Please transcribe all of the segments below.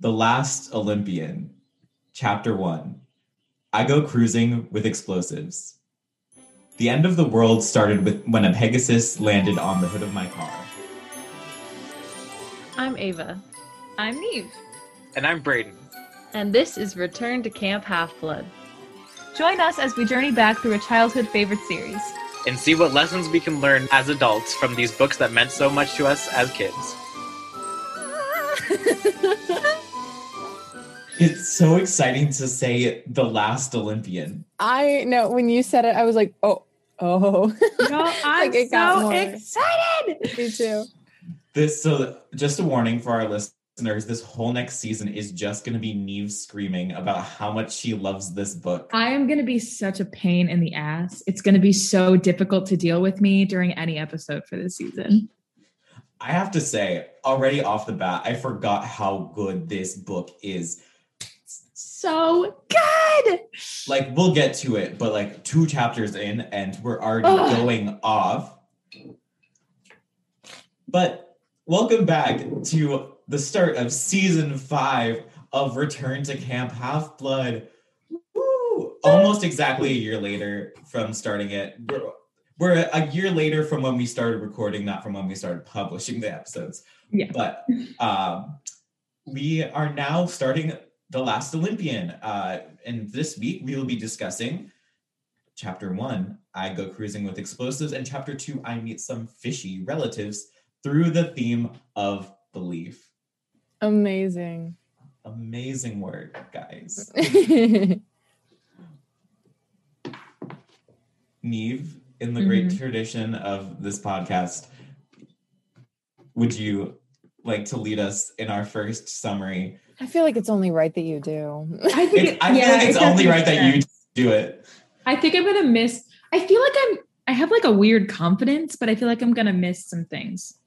The Last Olympian, Chapter 1. I go cruising with explosives. The end of the world started with when a Pegasus landed on the hood of my car. I'm Ava. I'm Neve. And I'm Braden. And this is Return to Camp Half Blood. Join us as we journey back through a childhood favorite series. And see what lessons we can learn as adults from these books that meant so much to us as kids. It's so exciting to say The Last Olympian. I know when you said it, I was like, oh, oh. No, I'm Like, got so excited. Me too. This so just a warning for our listeners, this whole next season is just gonna be Neve screaming about how much she loves this book. I am going to be such a pain in the ass. It's going to be so difficult to deal with me during any episode for this season. I have to say, already off the bat, I forgot how good this book is. So good. Like, we'll get to it, but like two chapters in, and we're already Ugh. going off. But welcome back to the start of season five of Return to Camp Half Blood. Woo! Almost exactly a year later from starting it. We're, we're a year later from when we started recording, not from when we started publishing the episodes. Yeah. But um, we are now starting The Last Olympian. Uh, and this week we will be discussing chapter one, I go cruising with explosives, and chapter two, I meet some fishy relatives through the theme of belief. Amazing. Amazing work, guys. Neve, in the great tradition of this podcast, would you like to lead us in our first summary? I feel like it's only right that you do. I think It, I feel like it's only right that you do it. I think I'm gonna miss. I feel like I'm. I have like a weird confidence, but I feel like I'm gonna miss some things.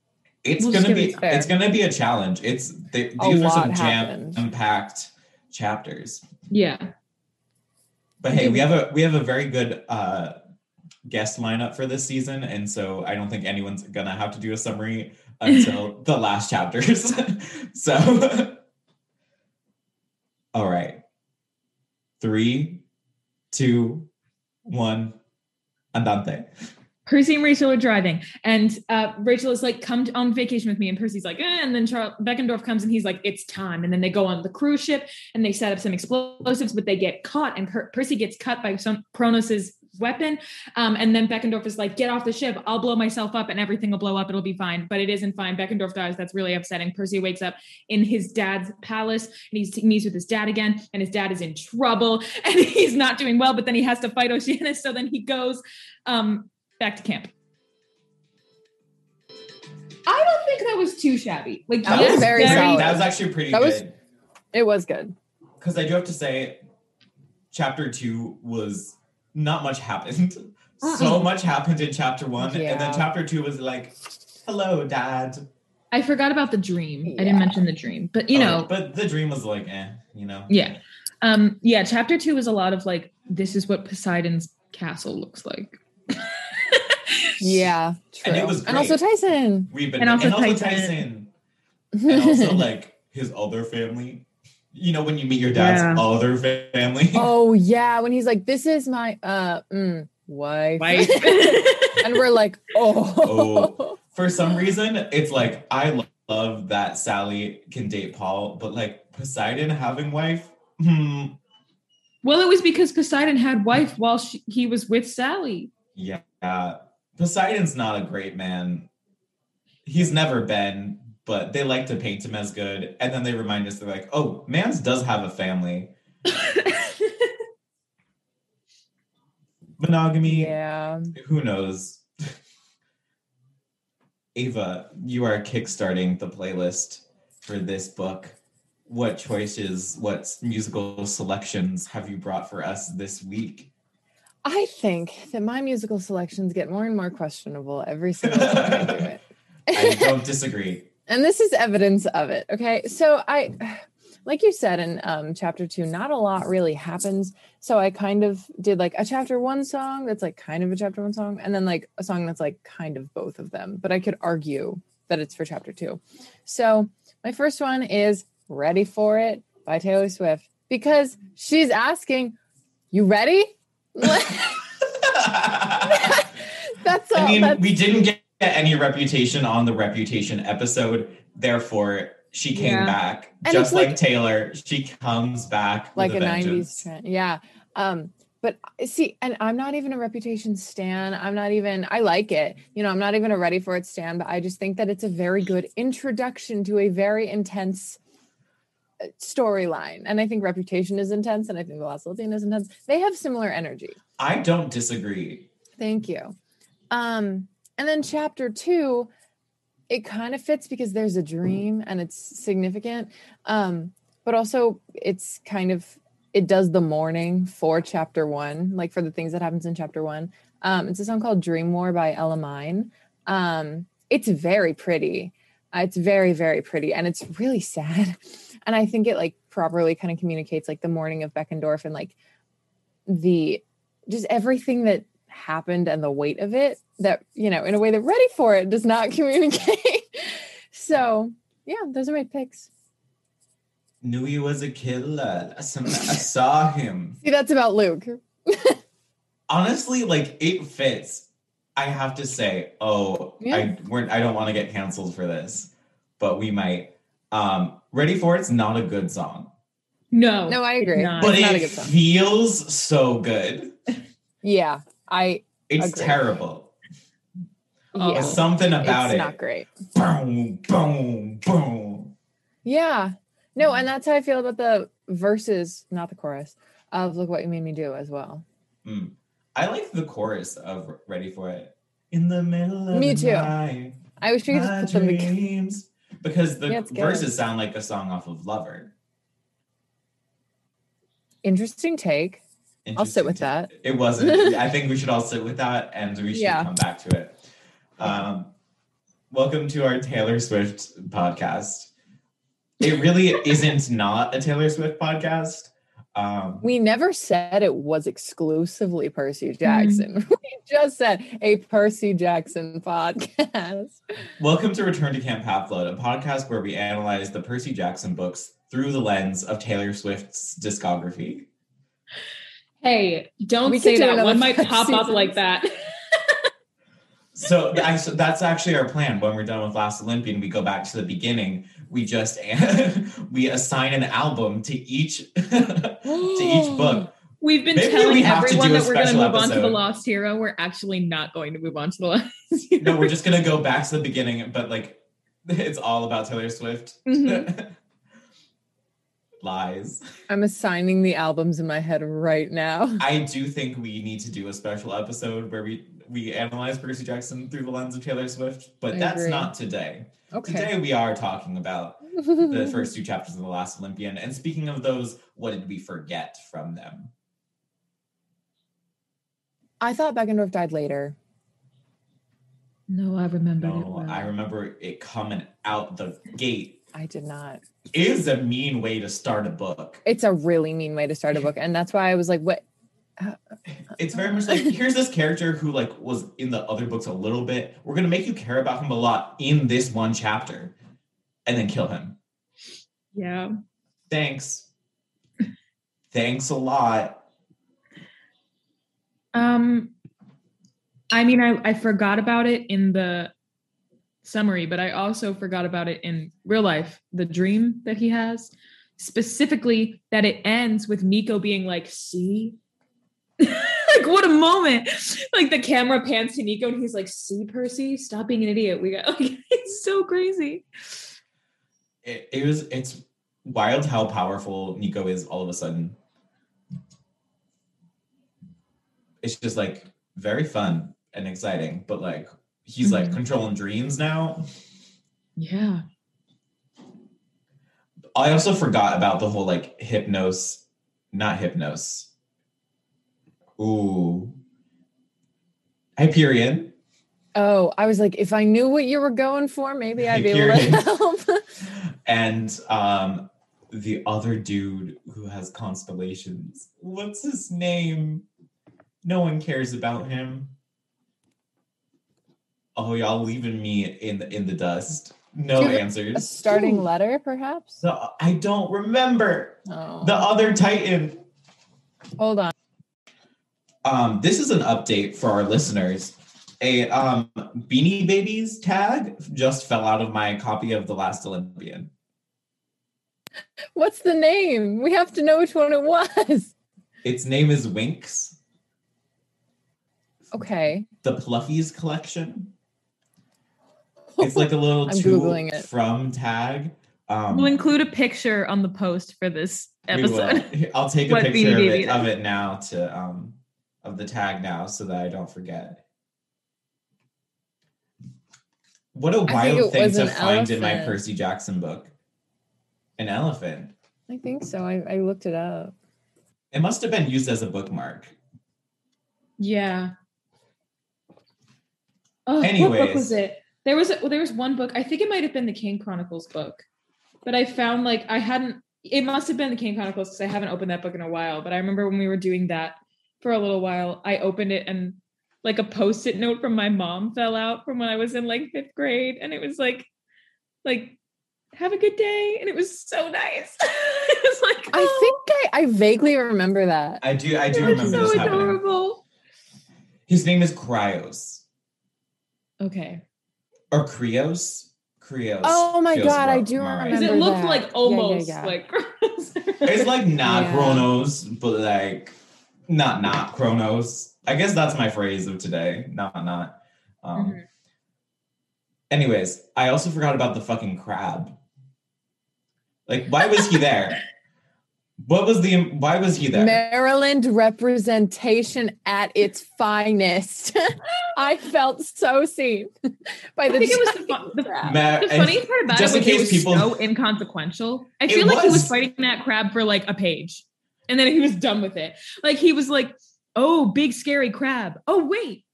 It's We'll gonna be it it's gonna be a challenge. It's they, A these are some jam happened. packed chapters. Yeah. But hey, we have a we have a very good uh guest lineup for this season, and so I don't think anyone's gonna have to do a summary until the last chapters. so all right. Three, two, one, andante. Percy and Rachel are driving, and uh, Rachel is like, "Come on vacation with me," and Percy's like, eh, and then Charles Beckendorf comes and he's like, "It's time," and then they go on the cruise ship and they set up some explosives, but they get caught, and per- Percy gets cut by some Kronos's weapon, um, and then Beckendorf is like, "Get off the ship! I'll blow myself up, and everything will blow up. It'll be fine." But it isn't fine. Beckendorf dies. That's really upsetting. Percy wakes up in his dad's palace, and he's, he meets with his dad again, and his dad is in trouble, and he's not doing well. But then he has to fight Oceanus, so then he goes. Um, back to camp. I don't think that was too shabby. Like That just was very solid. That was actually pretty That was- good. It was good. Because I do have to say, chapter two was not much happened. So much happened in chapter one, and then chapter two was like, "Hello, Dad." I forgot about the dream. I didn't mention the dream, but you Oh, know, but the dream was like, eh, you know. yeah, um, yeah. Chapter two is a lot of like, this is what Poseidon's castle looks like. Yeah. True. And it was And also. Tyson. We've been And also Tyson. Tyson. and also like his other family. You know when you meet your dad's Yeah. other family. oh yeah, when he's like, "This is my uh mm, wife," Wife. and we're like, "Oh, Oh. For some reason, it's like I lo- love that Sally can date Paul, but like Poseidon having wife, hmm, well, it was because Poseidon had wife while she, he was with Sally. yeah. Poseidon's not a great man. He's never been, but they like to paint him as good, and then they remind us they're like, oh, Mans does have a family. Monogamy, yeah." who knows? Ava, you are kickstarting the playlist for this book. What choices, what musical selections have you brought for us this week? I think that my musical selections get more and more questionable every single time I do it. I don't disagree. And this is evidence of it okay so i like you said in um, chapter two not a lot really happens so i kind of did like a chapter one song that's like kind of a chapter one song and then like a song that's like kind of both of them but i could argue that it's for chapter two so my first one is Ready for It by Taylor Swift because she's asking, You ready? that's all. I mean, that's, we didn't get any reputation on the reputation episode, therefore she came Yeah. back And just like- like Taylor. She comes back like a with 90s trend. Yeah. Um, but see, and I'm not even a reputation stan. I'm not even, I like it. You know, I'm not even a ready for it stan, but I just think that it's a very good introduction to a very intense uh, storyline. And I think Reputation is intense, and I think The Last Latina is intense. They have similar energy. I don't disagree. Thank you. Um, and then chapter two, it kind of fits because there's a dream and it's significant. Um, but also it's kind of it does the morning for chapter one, like for the things that happens in chapter one. Um, it's a song called Dream War by Ella Mine. Um, it's very pretty. Uh, it's very, very pretty, and it's really sad. And I think it like properly kind of communicates like the morning of Beckendorf and like the just everything that happened and the weight of it that you know in a way that ready for it does not communicate so yeah those are my picks Knew he was a killer. I saw- him. see that's about luke Honestly, like it fits. I have to say, oh, Yeah. I we're, I don't want to get canceled for this, but we might. Um, Ready for It's not a good song, No. no i agree not. but it's not a it good song feels so good. yeah i It's Agreed. terrible. Yeah There's something about it's it. It's not great Boom, boom, boom. yeah no and that's how i feel about the verses not the chorus of look what you made me do as well Mm. I like the chorus of Ready for It. In the middle of Me too. night, i wish we could just put them together dreams. Because the Yeah, verses sound like a song off of Lover. interesting take I'll sit with that. It wasn't. I think we should all sit with that and we should Yeah. come back to it. Um, welcome to our Taylor Swift podcast. It really isn't not a Taylor Swift podcast. Um, we never said it was exclusively percy Mm-hmm. jackson we just said a percy jackson podcast welcome to Return to Camp Half Blood, a podcast where we analyze the Percy Jackson books through the lens of Taylor Swift's discography. Hey, don't We say do that. One might five pop up like that. So th- so that's actually our plan. When we're done with Last Olympian, we go back to the beginning. We just we assign an album to each to each book. We've been Maybe telling we have to everyone do a that we're going to special move on to the. Lost Hero. We're actually not going to move on to the Lost Hero. No, we're just gonna go back to the beginning, but like it's all about Taylor Swift. Mhm. Lies. I'm assigning the albums in my head right now. I do think we need to do a special episode where we we analyze Percy Jackson through the lens of Taylor Swift, but I that's agree. not today. Okay. Today we are talking about the first two chapters of the Last Olympian. And speaking of those, what did we forget from them? I thought Beckendorf died later. no, I remember it. No, well. I remember it coming out the gate. I did not. Is a mean way to start a book. It's a really mean way to start a book. And that's why I was like, what? It's very much like here's this character who like was in the other books a little bit. We're gonna make you care about him a lot in this one chapter, and then kill him. Yeah. Thanks. Thanks a lot. Um, I mean, I, I forgot about it in the summary, but I also forgot about it in real life. The dream that he has, specifically that it ends with Nico being like, "See." like what a moment like the camera pans to nico and he's like see percy stop being an idiot we got like it's so crazy It, it was it's wild how powerful Nico is all of a sudden. It's just like very fun and exciting, but like he's like Mhm. controlling dreams now. yeah I also forgot about the whole like hypnos, not hypnos. Ooh. Hyperion. Oh, I was like, if I knew what you were going for, maybe I'd be able to help. and um the other dude who has constellations. What's his name? No one cares about him. Oh, y'all leaving me in the in the dust. no Do you have answers. A starting Ooh. letter, perhaps? The- I don't remember Oh. the other Titan. Hold on. Um, this is an update for our listeners. A um, Beanie Babies tag just fell out of my copy of The Last Olympian. What's the name? We have to know which one it was. Its name is Winks, Okay. the Pluffies collection. It's like a little I'm to Googling it. from tag. Um, We'll include a picture on the post for this episode. I'll take a picture of it, it of it now to um of the tag now so that I don't forget. What a wild thing to an find in my. Percy Jackson book. An elephant. I think so. I, I looked it up. It must have been used as a bookmark. Yeah. Oh, what book was it? There was a, well, there was one book. I think it might have been the Kane Chronicles book, but I found like I hadn't. It must have been the Kane Chronicles because I haven't opened that book in a while. But I remember when we were doing that for a little while, I opened it and like a post-it note from my mom fell out from when I was in like fifth grade, and it was like, like, have a good day, and it was so nice. it was like, I oh, think I, I vaguely remember that. I do I do it was remember so this happening. adorable. His name is Cryos. Okay. Or Creos? Krios. Oh my feels God, I do right. Remember it looked that. like Yeah, yeah, almost yeah. like It's like not Yeah. Kronos, but like not not Kronos. I guess that's my phrase of today. Not not. Um, Mhm. Anyways, I also forgot about the fucking crab. Like, why was he there? What was the? Why was he there? Maryland representation at its finest. I felt so seen by I the. think it was the, giant fun, the. Ma- the and funniest part about just it in was it case was people- so inconsequential. I feel like he was was. fighting that crab for like a page, and then he was done with it. Like he was like, "Oh, big scary crab. Oh wait,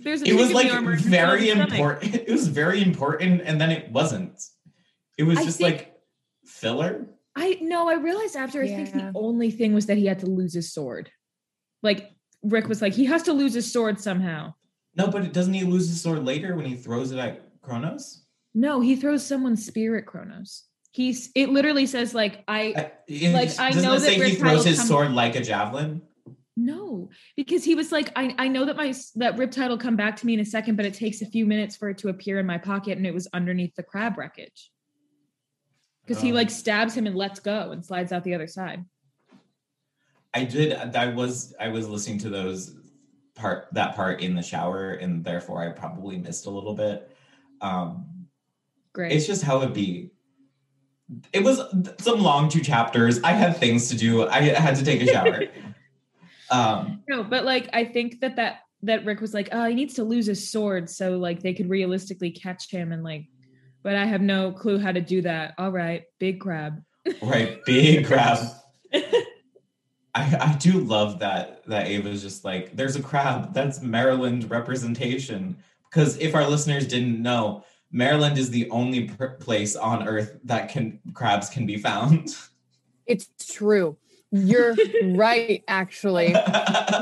there's a it was like the armor who very fell in the stomach." important. It was very important, and then it wasn't. It was I just think- like filler. I no, I realized after. I think the only thing was that he had to lose his sword. Like Rick was like, he has to lose his sword somehow. No, but doesn't he lose his sword later when he throws it at Kronos? No, he throws someone's spirit, Kronos. He's it literally says like I I- it Like, I doesn't know it that say he throws his come- sword like a javelin? No, because he was like, I, I know that my that riptide will come back to me in a second, but it takes a few minutes for it to appear in my pocket, and it was underneath the crab wreckage. Because he Oh. like stabs him and lets go and slides out the other side. I did. I was. I was listening to those part that part in the shower, and therefore I probably missed a little bit. Um, Great. it's just how it be. It was some long two chapters. I had things to do. I had to take a shower. um, no, but like I think that that that Rick was like, oh, he needs to lose his sword so like they could realistically catch him and like, but I have no clue how to do that. All right, big crab. right, big crab. I, I do love that that Ava's just like there's a crab that's Maryland representation because if our listeners didn't know Maryland is the only pr- place on earth that can crabs can be found. It's true. You're right, actually.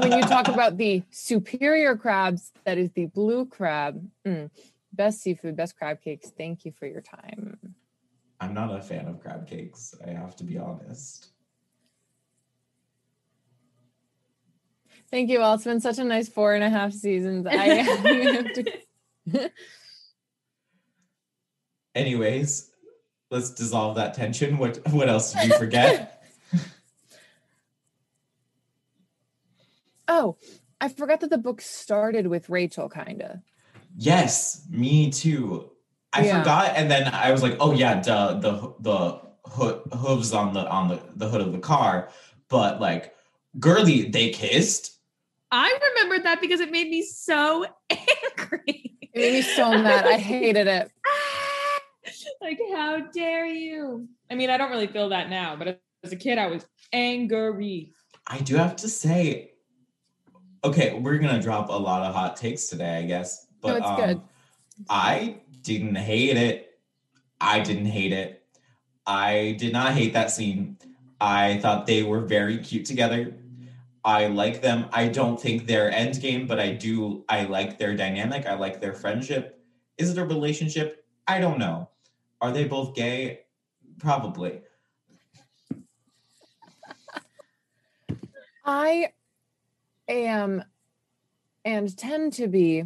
When you talk about the superior crabs, that is the blue crab. Mm. Best seafood, best crab cakes. Thank you for your time. I'm not a fan of crab cakes. I have to be honest. Thank you all. It's been such a nice four and a half seasons. I have to Anyways, let's dissolve that tension. What what else did you forget? Oh, I forgot that the book started with Rachel, kind of. Yes, me too. I Yeah. forgot, and then I was like, "Oh yeah, duh, the the ho- hooves on the on the the hood of the car." But like, girly, they kissed. I remembered that because it made me so angry. It made me so mad. I hated it. like, how dare you? I mean, I don't really feel that now, but as a kid, I was angry. I do have to say, okay, we're gonna drop a lot of hot takes today, I guess. But it's um, good. I didn't hate it. I didn't hate it. I did not hate that scene. I thought they were very cute together. I like them. I don't think they're end game, but I do. I like their dynamic. I like their friendship. Is it a relationship? I don't know. Are they both gay? Probably. I am and tend to be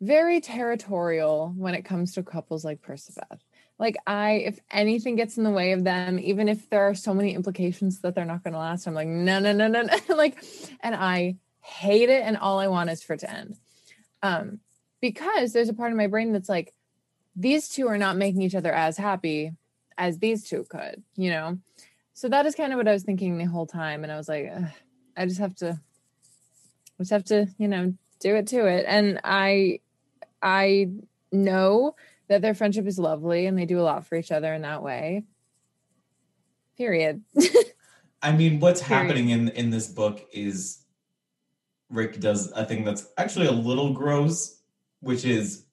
very territorial when it comes to couples like Percabeth. Like I, if anything gets in the way of them, even if there are so many implications that they're not going to last, I'm like, no, no, no, no, no. like, and I hate it, and all I want is for it to end. Um, because there's a part of my brain that's like, these two are not making each other as happy as these two could, you know. So that is kind of what I was thinking the whole time, and I was like, I just have to, I just have to, you know, do it to it. And I, I know that their friendship is lovely and they do a lot for each other in that way. Period. I mean, what's Period. happening in in this book is Rick does a thing that's actually a little gross, which is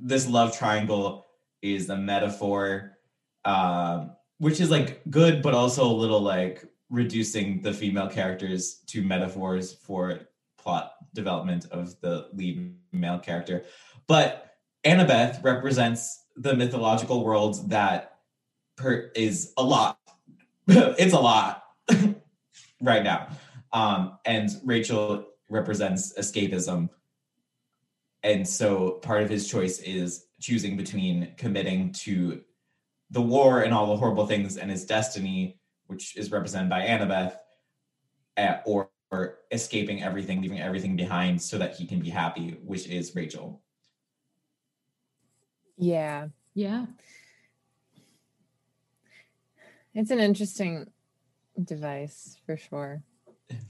this love triangle is a metaphor, um, which is like good, but also a little like reducing the female characters to metaphors for plot development of the lead male character. But Annabeth represents the mythological world that per- is a lot. it's a lot right now. Um, and Rachel represents escapism. And so part of his choice is choosing between committing to the war and all the horrible things and his destiny, which is represented by Annabeth, uh, or, or escaping everything, leaving everything behind so that he can be happy, which is Rachel. yeah, Yeah. it's an interesting device for sure.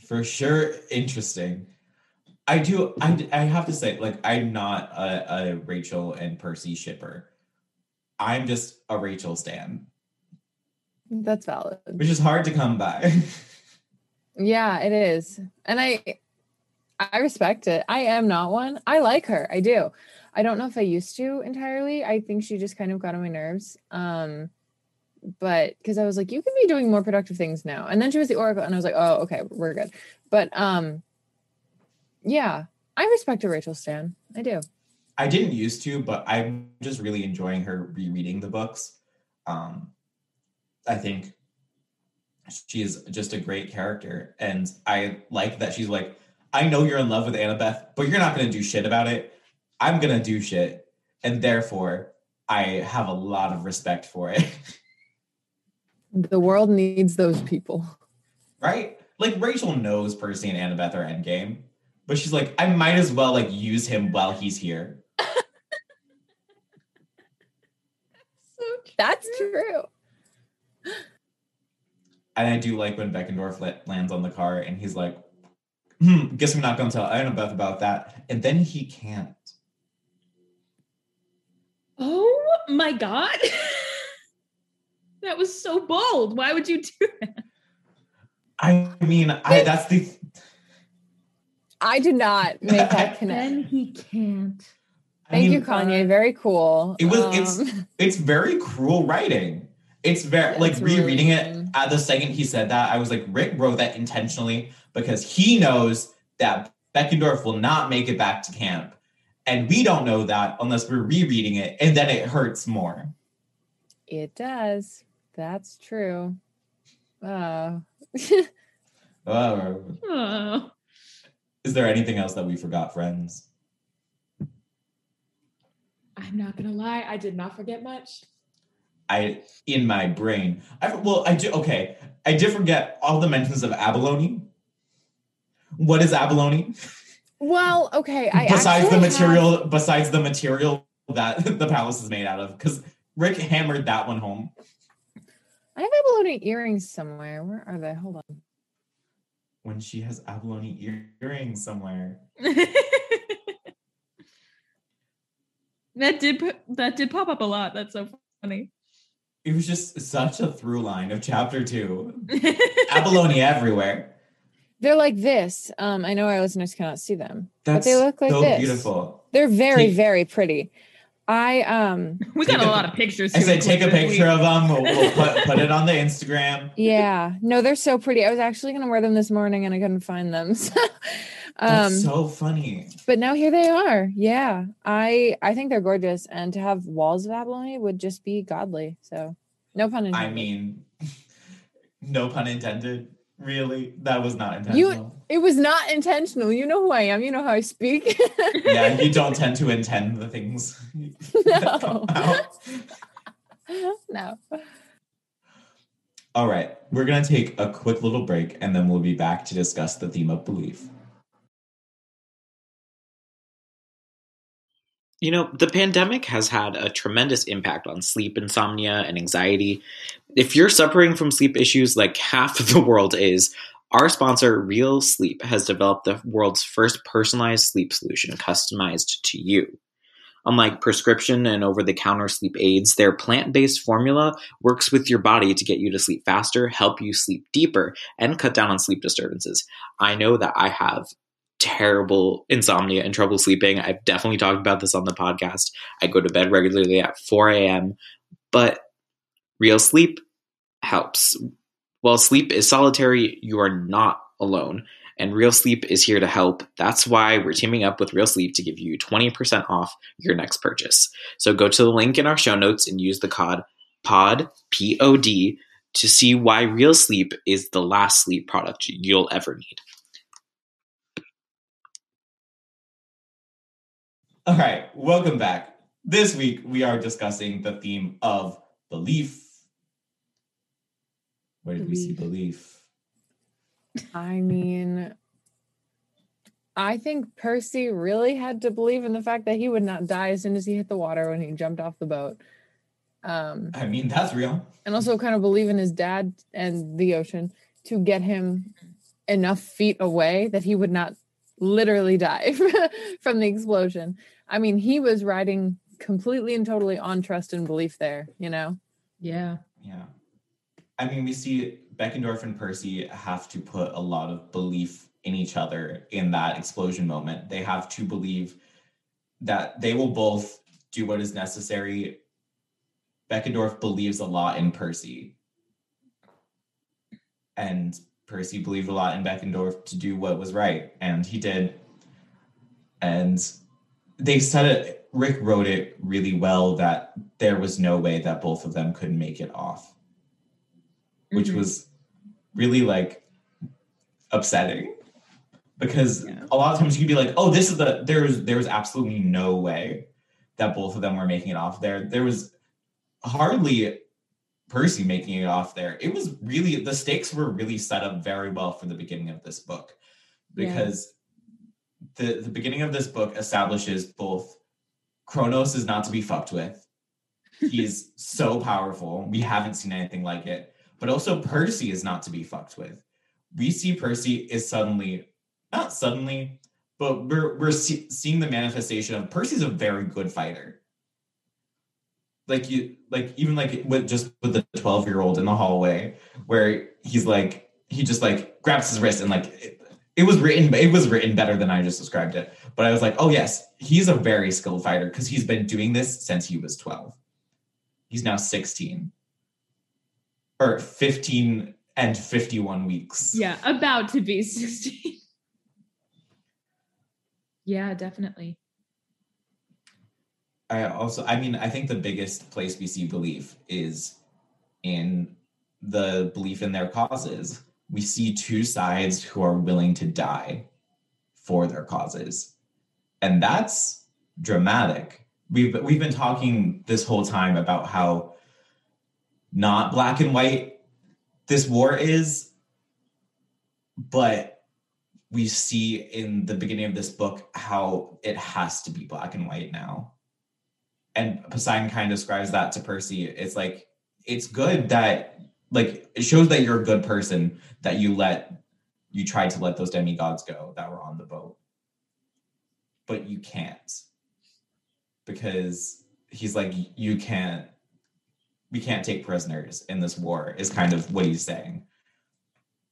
For sure, interesting. I do. I, I have to say, like, I'm not a, a Rachel and Percy shipper. I'm just a Rachel stan, That's valid. which is hard to come by. Yeah, it is. And I I respect it. I am not one. I like her. I do. I don't know if I used to entirely. I think she just kind of got on my nerves. Um but because I was like, you could be doing more productive things now. And then she was the Oracle, and I was like, oh, okay, we're good. But um yeah, I respect a Rachel Stan. I do. I didn't used to, but I'm just really enjoying her rereading the books. Um, I think she is just a great character, and I like that she's like, I know you're in love with Annabeth, but you're not going to do shit about it. I'm going to do shit, and therefore I have a lot of respect for it. The world needs those people. right? Like Rachel knows Percy and Annabeth are endgame, but she's like, I might as well like use him while he's here. That's true. And I do like when Beckendorf la- lands on the car and he's like, hmm, guess I'm not going to tell Annabeth about that. And then he can't. Oh my god. that was so bold. Why would you do that? I mean, I that's the I did not make that connection. Then he can't. I Thank mean, you, Kanye. Very cool. It was- it's- Um, It's very cruel writing. It's very Yeah, like it's really rereading it mean. At the second he said that, I was like, Rick wrote that intentionally because he knows that Beckendorf will not make it back to camp. And we don't know that unless we're rereading it, and then it hurts more. It does. That's true. Oh. Oh, Oh. is there anything else that we forgot, friends? I'm not gonna lie, I did not forget much. I in my brain. I well, I do okay. I did forget all the mentions of abalone. What is abalone? well, okay. I besides the actually material, besides the material that the palace is made out of, because Rick hammered that one home. I have abalone earrings somewhere. Where are they? Hold on. When she has abalone earrings somewhere. that did that did pop up a lot. That's so funny. It was just such a through line of chapter two. Abalone everywhere. They're like this. Um, I know our listeners cannot see them. That's they look like so this. beautiful. They're very, Take- very pretty. I um we got a a- lot of pictures. I to said take a picture of them. We'll, we'll put, put it on the Instagram. yeah. No, they're so pretty. I was actually gonna wear them this morning and I couldn't find them. So, That's Um, so funny. but now here they are. Yeah, I I think they're gorgeous, and to have walls of abalone would just be godly. So, no pun intended. I mean, no pun intended. Really, that was not intentional. it was not intentional. You know who I am. You know how I speak. yeah, you don't tend to intend the things. No. no. All right, we're gonna take a quick little break, and then we'll be back to discuss the theme of belief. You know, the pandemic has had a tremendous impact on sleep insomnia and anxiety. If you're suffering from sleep issues like half of the world is, our sponsor, Real Sleep, has developed the world's first personalized sleep solution customized to you. Unlike prescription and over the counter sleep aids, their plant based formula works with your body to get you to sleep faster, help you sleep deeper, and cut down on sleep disturbances. I know that I have terrible insomnia and trouble sleeping. I've definitely talked about this on the podcast. I go to bed regularly at 4 a.m., but real sleep helps. While sleep is solitary, you are not alone. And Real Sleep is here to help. That's why we're teaming up with Real Sleep to give you 20% off your next purchase. So go to the link in our show notes and use the code POD, P O D, to see why Real Sleep is the last sleep product you'll ever need. All right, welcome back. This week we are discussing the theme of belief. Where did we see belief? I mean, I think Percy really had to believe in the fact that he would not die as soon as he hit the water when he jumped off the boat. Um, I mean, that's real. and also kind of believe in his dad and the ocean to get him enough feet away that he would not literally die from the explosion. I mean, he was riding completely and totally on trust and belief there, you know? Yeah. Yeah. I mean, we see Beckendorf and Percy have to put a lot of belief in each other in that explosion moment. They have to believe that they will both do what is necessary. Beckendorf believes a lot in Percy. And Percy believed a lot in Beckendorf to do what was right. And he did. And they said it, Rick wrote it really well that there was no way that both of them could make it off which Mhm. was really like upsetting because Yeah. a lot of times you'd be like, oh, this is the there's there was absolutely no way that both of them were making it off there. There was hardly Percy making it off there. It was really the stakes were really set up very well for the beginning of this book Yeah. because the the beginning of this book establishes both Kronos is not to be fucked with. He is so powerful. We haven't seen anything like it. But also Percy is not to be fucked with. We see Percy is suddenly not suddenly, but we're we're see, seeing the manifestation of Percy's a very good fighter. Like you like even like with just with the 12 year old in the hallway where he's like he just like grabs his wrist and like it, it was written it was written better than I just described it. But I was like, oh yes, he's a very skilled fighter because he's been doing this since he was 12. He's now 16 or 15 and 51 weeks. Yeah. About to be 16. yeah, definitely. I also, I mean, I think the biggest place we see belief is in the belief in their causes. We see two sides who are willing to die for their causes. And that's dramatic. We've we've been talking this whole time about how not black and white this war is, but we see in the beginning of this book how it has to be black and white now and Poseidon kind of describes that to Percy. It's like it's good that like it shows that you're a good person that you let you tried to let those demigods go that were on the boat. But you can't. Because he's like you can't we can't take prisoners in this war is kind of what he's saying.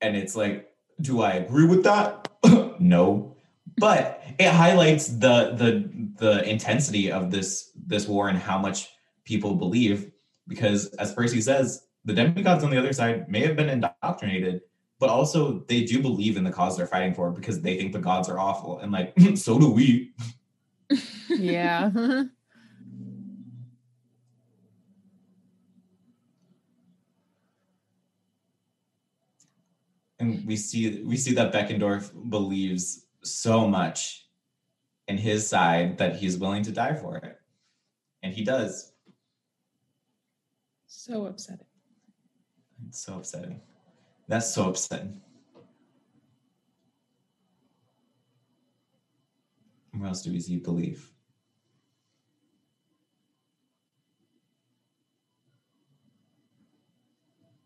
And it's like do I agree with that? no but it highlights the the the intensity of this this war and how much people believe because as percy says the demigods on the other side may have been indoctrinated but also they do believe in the cause they're fighting for because they think the gods are awful. And like, so do we. Yeah. and we see we see that Beckendorf believes so much in his side that he's willing to die for it. And he does. So upsetting. It's so upsetting. That's so upsetting. Where else do we see belief?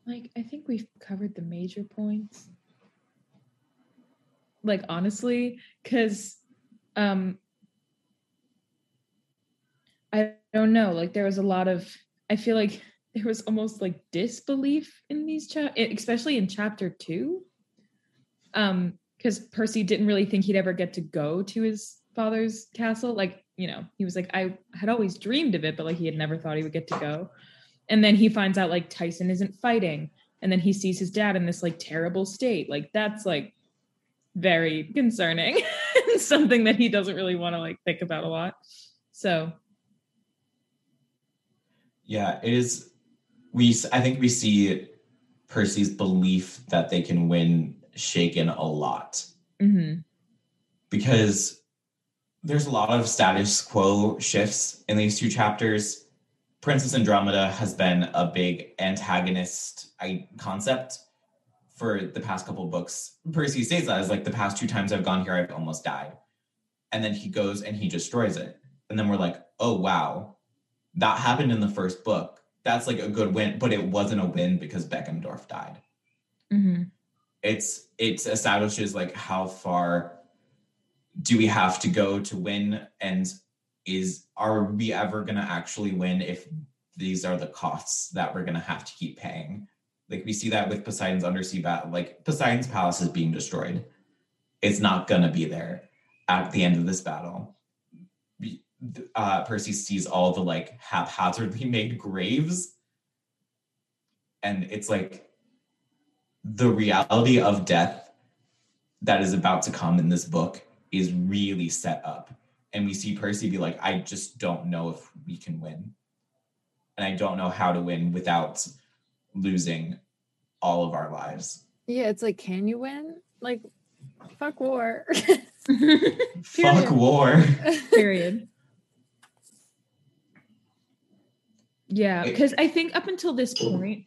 Like, I think we've covered the major points. Like, honestly, because um I don't know, like there was a lot of I feel like there was almost like disbelief in these chap especially in chapter two. Um, because Percy didn't really think he'd ever get to go to his father's castle. Like, you know, he was like, I had always dreamed of it, but like he had never thought he would get to go and then he finds out like Tyson isn't fighting and then he sees his dad in this like terrible state like that's like very concerning and something that he doesn't really want to like think about a lot so Yeah, it is. We I think we see Percy's belief that they can win shaken a lot mhm. because there's a lot of status quo shifts in these two chapters. Princess Andromeda has been a big antagonist I, concept for the past couple books. Percy says that is like the past two times I've gone here, I've almost died. And then he goes and he destroys it. And then we're like, oh wow, that happened in the first book. That's like a good win, but it wasn't a win because Beckendorf died Mhm. it's it establishes like how far do we have to go to win and is are we ever going to actually win if these are the costs that we're going to have to keep paying like we see that with poseidon's undersea battle like poseidon's palace is being destroyed it's not to be there at the end of this battle uh, percy sees all the like haphazardly made graves and it's like the reality of death that is about to come in this book is really set up. And we see Percy be like, I just don't know if we can win. And I don't know how to win without losing all of our lives. yeah, it's like, can you win? Like, fuck war. Fuck war. period yeah because i think up until this point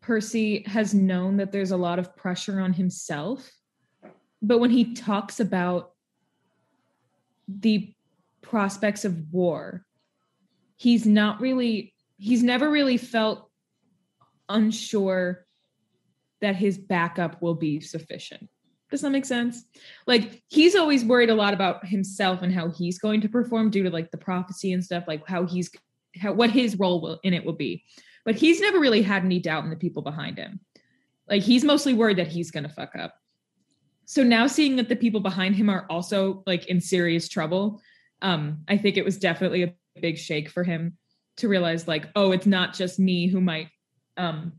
percy has known that there's a lot of pressure on himself but when he talks about the prospects of war he's not really he's never really felt unsure that his backup will be sufficient. Does that make sense? Like he's always worried a lot about himself and how he's going to perform due to like the prophecy and stuff like how he's how what his role will in it will be. But he's never really had any doubt in the people behind him. Like he's mostly worried that he's to fuck up. So now seeing that the people behind him are also like in serious trouble um i think it was definitely a big shake for him to realize like oh it's not just me who might um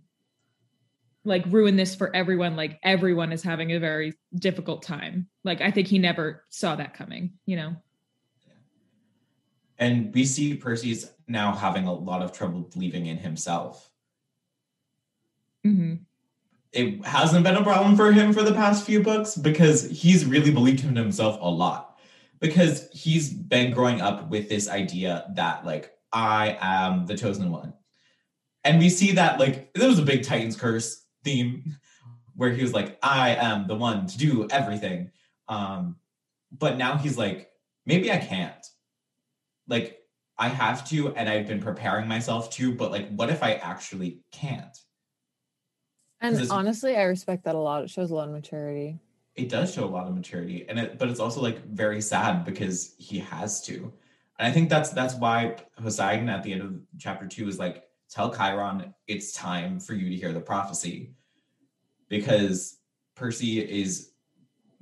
like ruin this for everyone like everyone is having a very difficult time like i think he never saw that coming you know And we see Percy's now having a lot of trouble believing in himself. hmm It hasn't been a problem for him for the past few books because he's really believed in himself a lot. Because he's been growing up with this idea that, like, I am the chosen one. And we see that, like, there was a big Titan's Curse theme where he was like, I am the one to do everything. Um, but now he's like, maybe I can't. Like, I have to, and I've been preparing myself to, but like, what if I actually can't? and honestly, I respect that a lot. It shows a lot of maturity. It does show a lot of maturity, and it, but it's also like very sad because he has to. And I think that's that's why Poseidon at the end of chapter two is like, tell Chiron it's time for you to hear the prophecy, because Percy is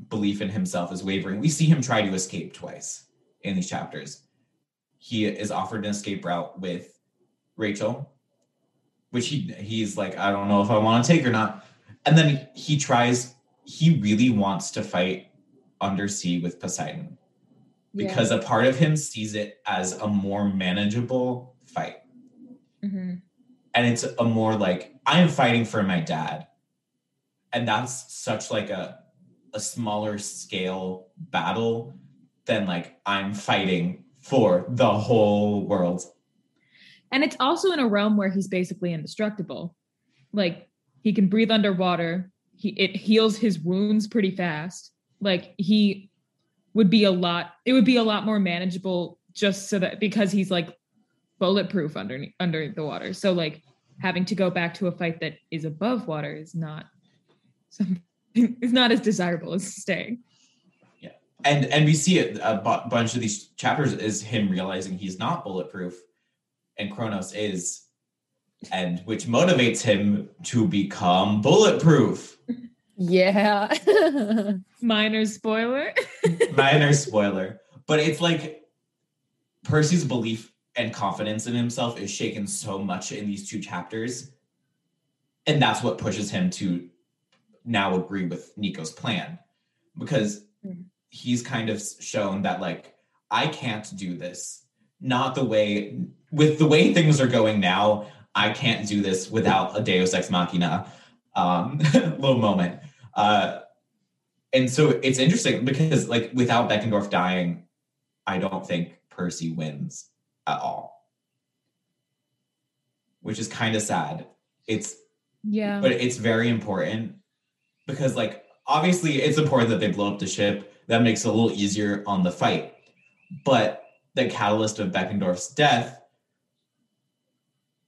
belief in himself is wavering. We see him try to escape twice in these chapters. He is offered an escape route with Rachel, which he he's like, I don't know if I want to take or not. and then he tries. He really wants to fight undersea with Poseidon because a part of him sees it as a more manageable fight. Hmm and it's a more like I am fighting for my dad, and that's such like a a smaller scale battle than like I'm fighting for the whole world. And it's also in a realm where he's basically indestructible. Like he can breathe underwater. He it heals his wounds pretty fast. Like he would be a lot. It would be a lot more manageable just so that because he's like bulletproof under under the water. So like having to go back to a fight that is above water is not something is not as desirable as staying. Yeah, and and we see it a bunch of these chapters is him realizing he's not bulletproof, and Kronos is, and which motivates him to become bulletproof. Yeah. Minor spoiler. minor spoiler but it's like percy's belief and confidence in himself is shaken so much in these two chapters. And that's what pushes him to now agree with nico's plan because Mm. he's kind of shown that like i can't do this. Not the way with the way things are going now i can't do this without a deus ex machina um little moment. Uh and so it's interesting because like without Beckendorf dying, I don't think Percy wins at all. Which is kind of sad. It's yeah. but it's very important because like obviously it's important that they blow up the ship. That makes it a little easier on the fight. But the catalyst of Beckendorf's death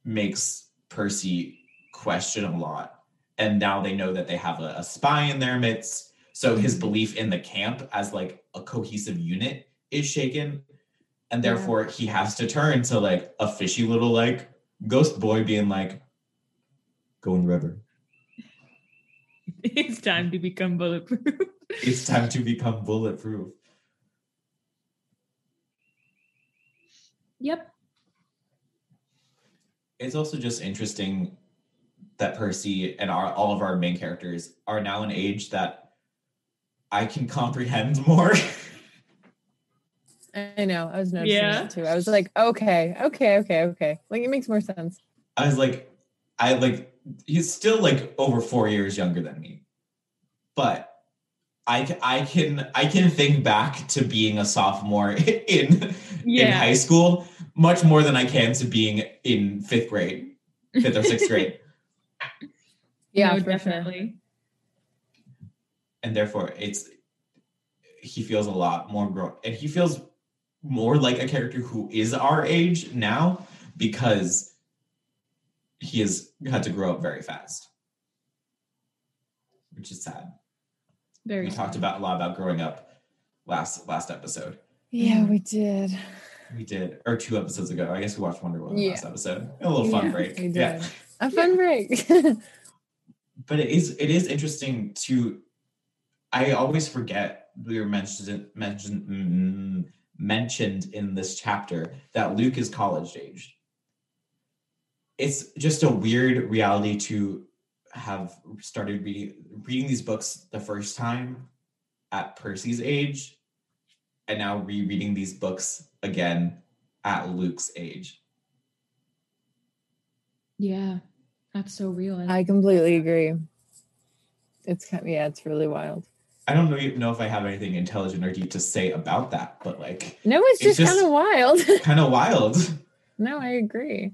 makes Percy question a lot. And now they know that they have a, a spy in their midst. So his belief in the camp as like a cohesive unit is shaken. And Yeah. therefore he has to turn to like a fishy little like ghost boy being like, go in the river. it's time to become bulletproof. It's time to become bulletproof. yep. It's also just interesting that Percy and our all of our main characters are now an age that I can comprehend more. I know. I was noticing Yeah. that too. I was like, okay, okay, okay, okay. Like it makes more sense. I was like, I like he's still like over four years younger than me, but I I can I can think back to being a sophomore in in high school much more than I can to being in fifth grade, fifth or sixth grade, Yeah, No, definitely. and therefore it's he feels a lot more grown, and he feels more like a character who is our age now because he has had to grow up very fast, which is sad. Very we talked about a lot about growing up last last episode. Yeah, we did. We did, or two episodes ago. I guess we watched Wonder Woman Yeah. last episode. A little fun Yeah, break. we Yeah. A fun break. But it is it is interesting to I always forget we were mentioned mentioned mm, mentioned in this chapter that Luke is college age. It's just a weird reality to have started reading reading these books the first time at Percy's age and now rereading these books again at Luke's age. Yeah. That's so real. I completely agree. It's kind of, yeah, it's really wild. I don't know, know if I have anything intelligent or deep to say about that, but like No, it's It's just, just- kind of wild. kind of wild. no, I agree.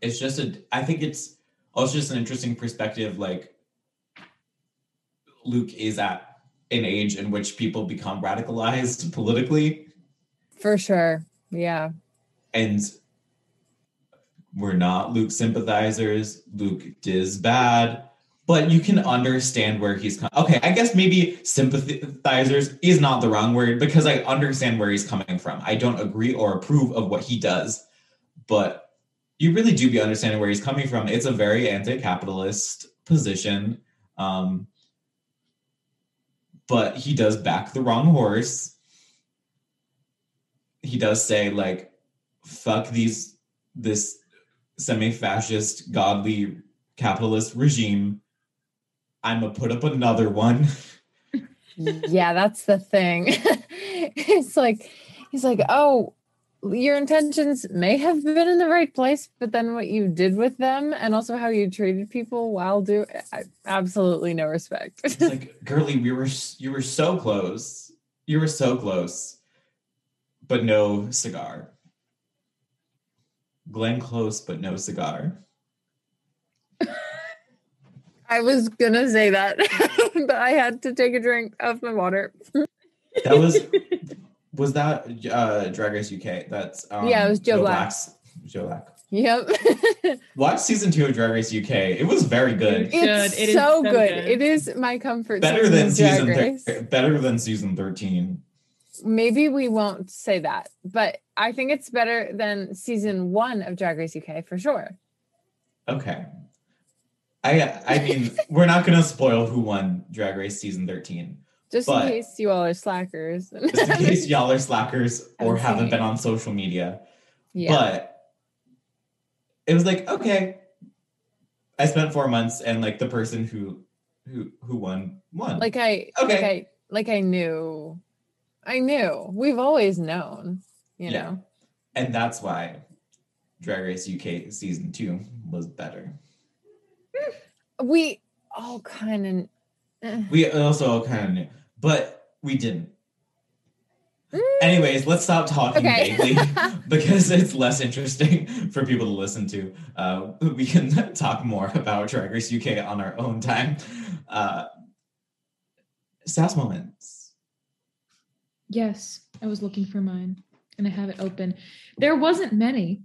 It's just a I think it's also just an interesting perspective like Luke is at an age in which people become radicalized politically For sure. Yeah. and we're not Luke sympathizers. Luke is bad, but you can understand where he's com- okay. I guess maybe sympathizers is not the wrong word because I understand where he's coming from. I don't agree or approve of what he does, but you really do be understanding where he's coming from. It's a very anti-capitalist position, um, but he does back the wrong horse. He does say like, "Fuck these this semi-fascist godly capitalist regime I'm gonna put up another one. yeah, that's the thing. it's like he's like, oh, your intentions may have been in the right place, but then what you did with them and also how you treated people while do I, absolutely no respect. It's like, girly, we were you were so close. You were so close, but no cigar. Glenn close, but no cigar. I was gonna say that, but I had to take a drink of my water. That was was that uh Drag Race UK? That's um, Yeah, it was Joe Black. Black's Joe Black. Yep. Watch season two of Drag Race UK. It was very good. Good. It's It is so, so good. good. It is my comfort. Better than of Drag season Race. thir- better than season thirteen. Maybe we won't say that, but I think it's better than season one of Drag Race UK for sure. Okay. I I mean, we're not gonna spoil who won Drag Race season 13. Just in case you all are slackers. Just in case y'all are slackers or I'm haven't been on social media. yeah. But it was like, okay. I spent four months and like the person who who who won won. like I like Okay. I like I knew. I knew. We've always known, you Yeah. know. and that's why Drag Race UK season two was better. We all kind of We also all kind of knew, but we didn't. Anyways, let's stop talking Okay. vaguely because it's less interesting for people to listen to. Uh, we can talk more about Drag Race UK on our own time. Uh, sass moments. Yes, I was looking for mine and I have it open. There wasn't many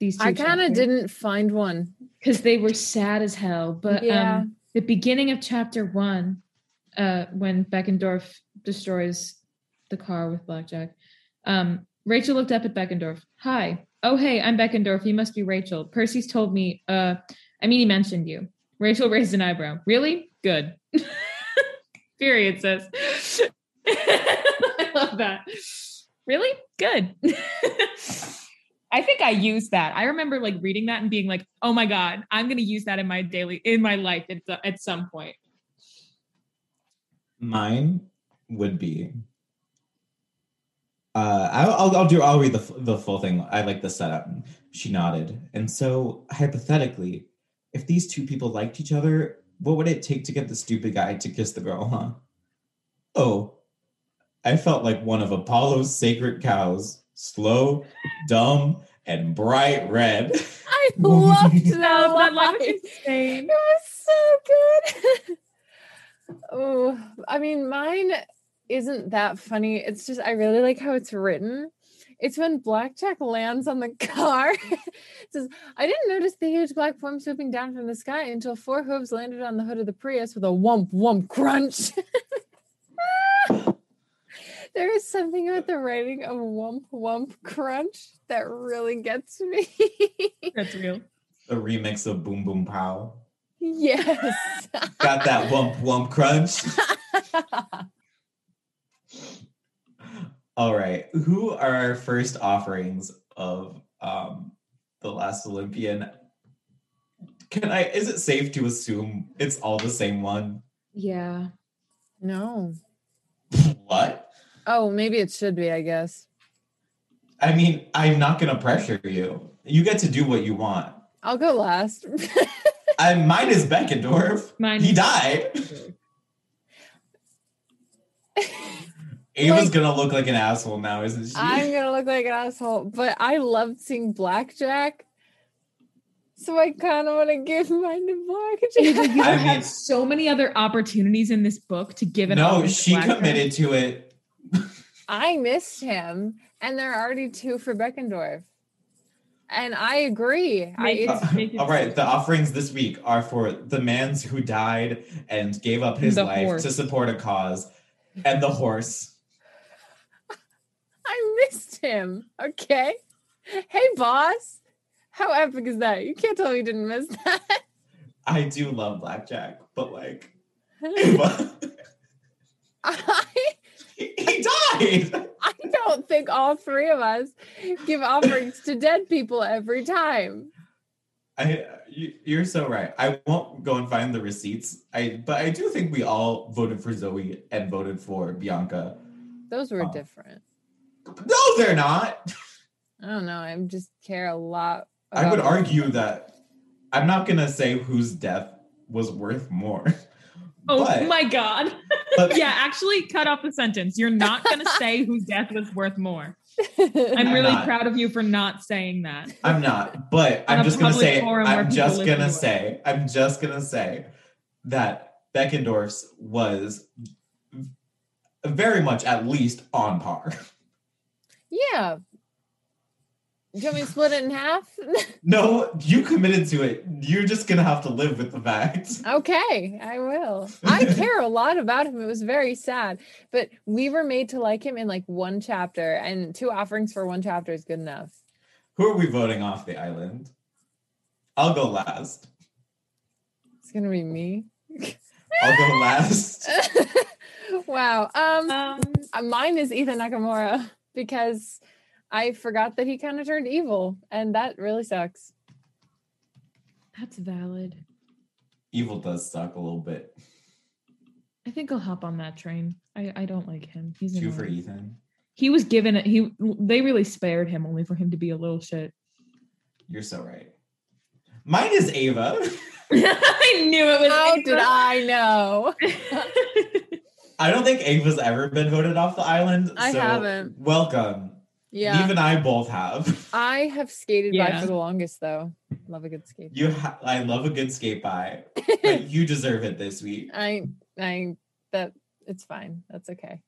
these two I kind of didn't find one. Because they were sad as hell. But Yeah. um, the beginning of chapter one, uh, when Beckendorf destroys the car with Blackjack, um, Rachel looked up at Beckendorf. Hi. Oh, hey, I'm Beckendorf. You must be Rachel. Percy's told me, uh, I mean, he mentioned you. Rachel raised an eyebrow. Really? Good. Period, sis. I love that. Really? Good. I think I used that. I remember like reading that and being like, "Oh my god, I'm going to use that in my daily in my life at, the- at some point." Mine would be. Uh, I'll, I'll I'll do I'll read the the full thing. I like the setup. She nodded, and so hypothetically, if these two people liked each other, what would it take to get the stupid guy to kiss the girl? Huh? Oh, I felt like one of Apollo's sacred cows, slow, dumb, and bright red. I loved that, No, that line line. was. It was so good. oh, I mean, mine isn't that funny. It's just I really like how it's written. It's when Blackjack lands on the car. it says, I didn't notice the huge black form swooping down from the sky until four hooves landed on the hood of the Prius with a wump wump crunch. There is something about the writing of wump wump crunch that really gets me. That's real. The remix of Boom Boom Pow. yes. Got that wump wump crunch. All right. Who are our first offerings of um the last Olympian? Can I is it safe to assume it's all the same one? Yeah. no. What? Oh, maybe it should be, I guess. I mean, I'm not gonna pressure you. You get to do what you want. I'll go last. I mine is Beckendorf. Mine He is- died. Ava's Like- gonna look like an asshole now, isn't she? I'm gonna look like an asshole, but I loved seeing Blackjack. So I kind of want to give mine to Ava, Blackjack. you I had mean- so many other opportunities in this book to give it. no, all she Blackjack. committed to it. I missed him, and there are already two for Beckendorf. And I agree. I, Make it- it's, make it All right, the offerings this week are for the man who died and gave up his life horse. to support a cause, and the horse. I missed him. Okay. Hey, boss. How epic is that? You can't tell me you didn't miss that. I do love blackjack, but like, Ava, I, he, he died. I don't think all three of us give offerings to dead people every time. I you, you're so right. I won't go and find the receipts. I but I do think we all voted for Zoe and voted for Bianca. Those were Oh. different. No, they're not. I don't know. I just care a lot. I would about- argue that I'm not gonna say whose death was worth more. Oh But- my god. But yeah, actually cut off the sentence. You're not gonna say whose death was worth more. I'm I'm really not. proud of you for not saying that. I'm not, but I'm just gonna say I'm just gonna to it. say I'm just gonna say that Beckendorf's was very much at least on par. yeah. Do you want me to split it in half? No, you committed to it. You're just gonna have to live with the fact. okay, I will. I care a lot about him. It was very sad, but we were made to like him in like one chapter, and two offerings for one chapter is good enough. Who are we voting off the island? I'll go last. It's gonna be me. I'll go last. wow. Um, Um, mine is Ethan Nakamura because I forgot that he kind of turned evil, and that really sucks. that's valid. Evil does suck a little bit. I think I'll hop on that train. I, I don't like him. He's Two for. Ethan. He was given it. He they really spared him only for him to be a little shit. You're so right. Mine is Ava. I knew it was. How Ava. did I know? I don't think Ava's ever been voted off the island. I so haven't. Welcome. Yeah, Eve and I both have. I have skated by for the longest though. Love a good skate. You, ha- I love a good skate by, but you deserve it this week. I, I, that it's fine. That's okay.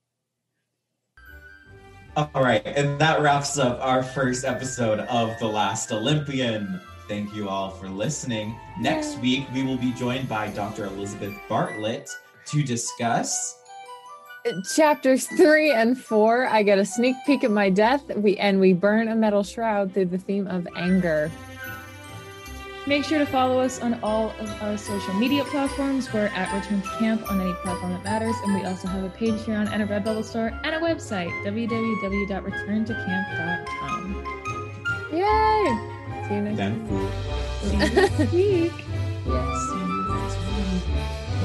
All right, and that wraps up our first episode of The Last Olympian. Thank you all for listening. Next week, we will be joined by Dr. Elizabeth Bartlett to discuss. Chapters three and four, I get a sneak peek at my death. We and we burn a metal shroud through the theme of anger. Make sure to follow us on all of our social media platforms. We're at Return to Camp on any platform that matters, and we also have a Patreon and a Redbubble store and a website www.returntocamp.com. Yay! See you next Then, week. See you next week. Yes.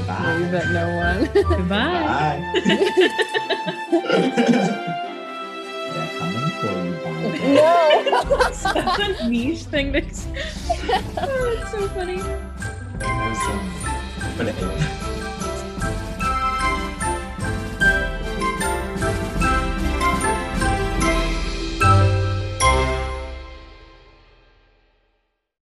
See you next week. You Bye. bet no one. Goodbye. Bye. They're coming for you, Bye. no. That's a niche thing to say. Oh, it's so funny. Awesome. But um, it-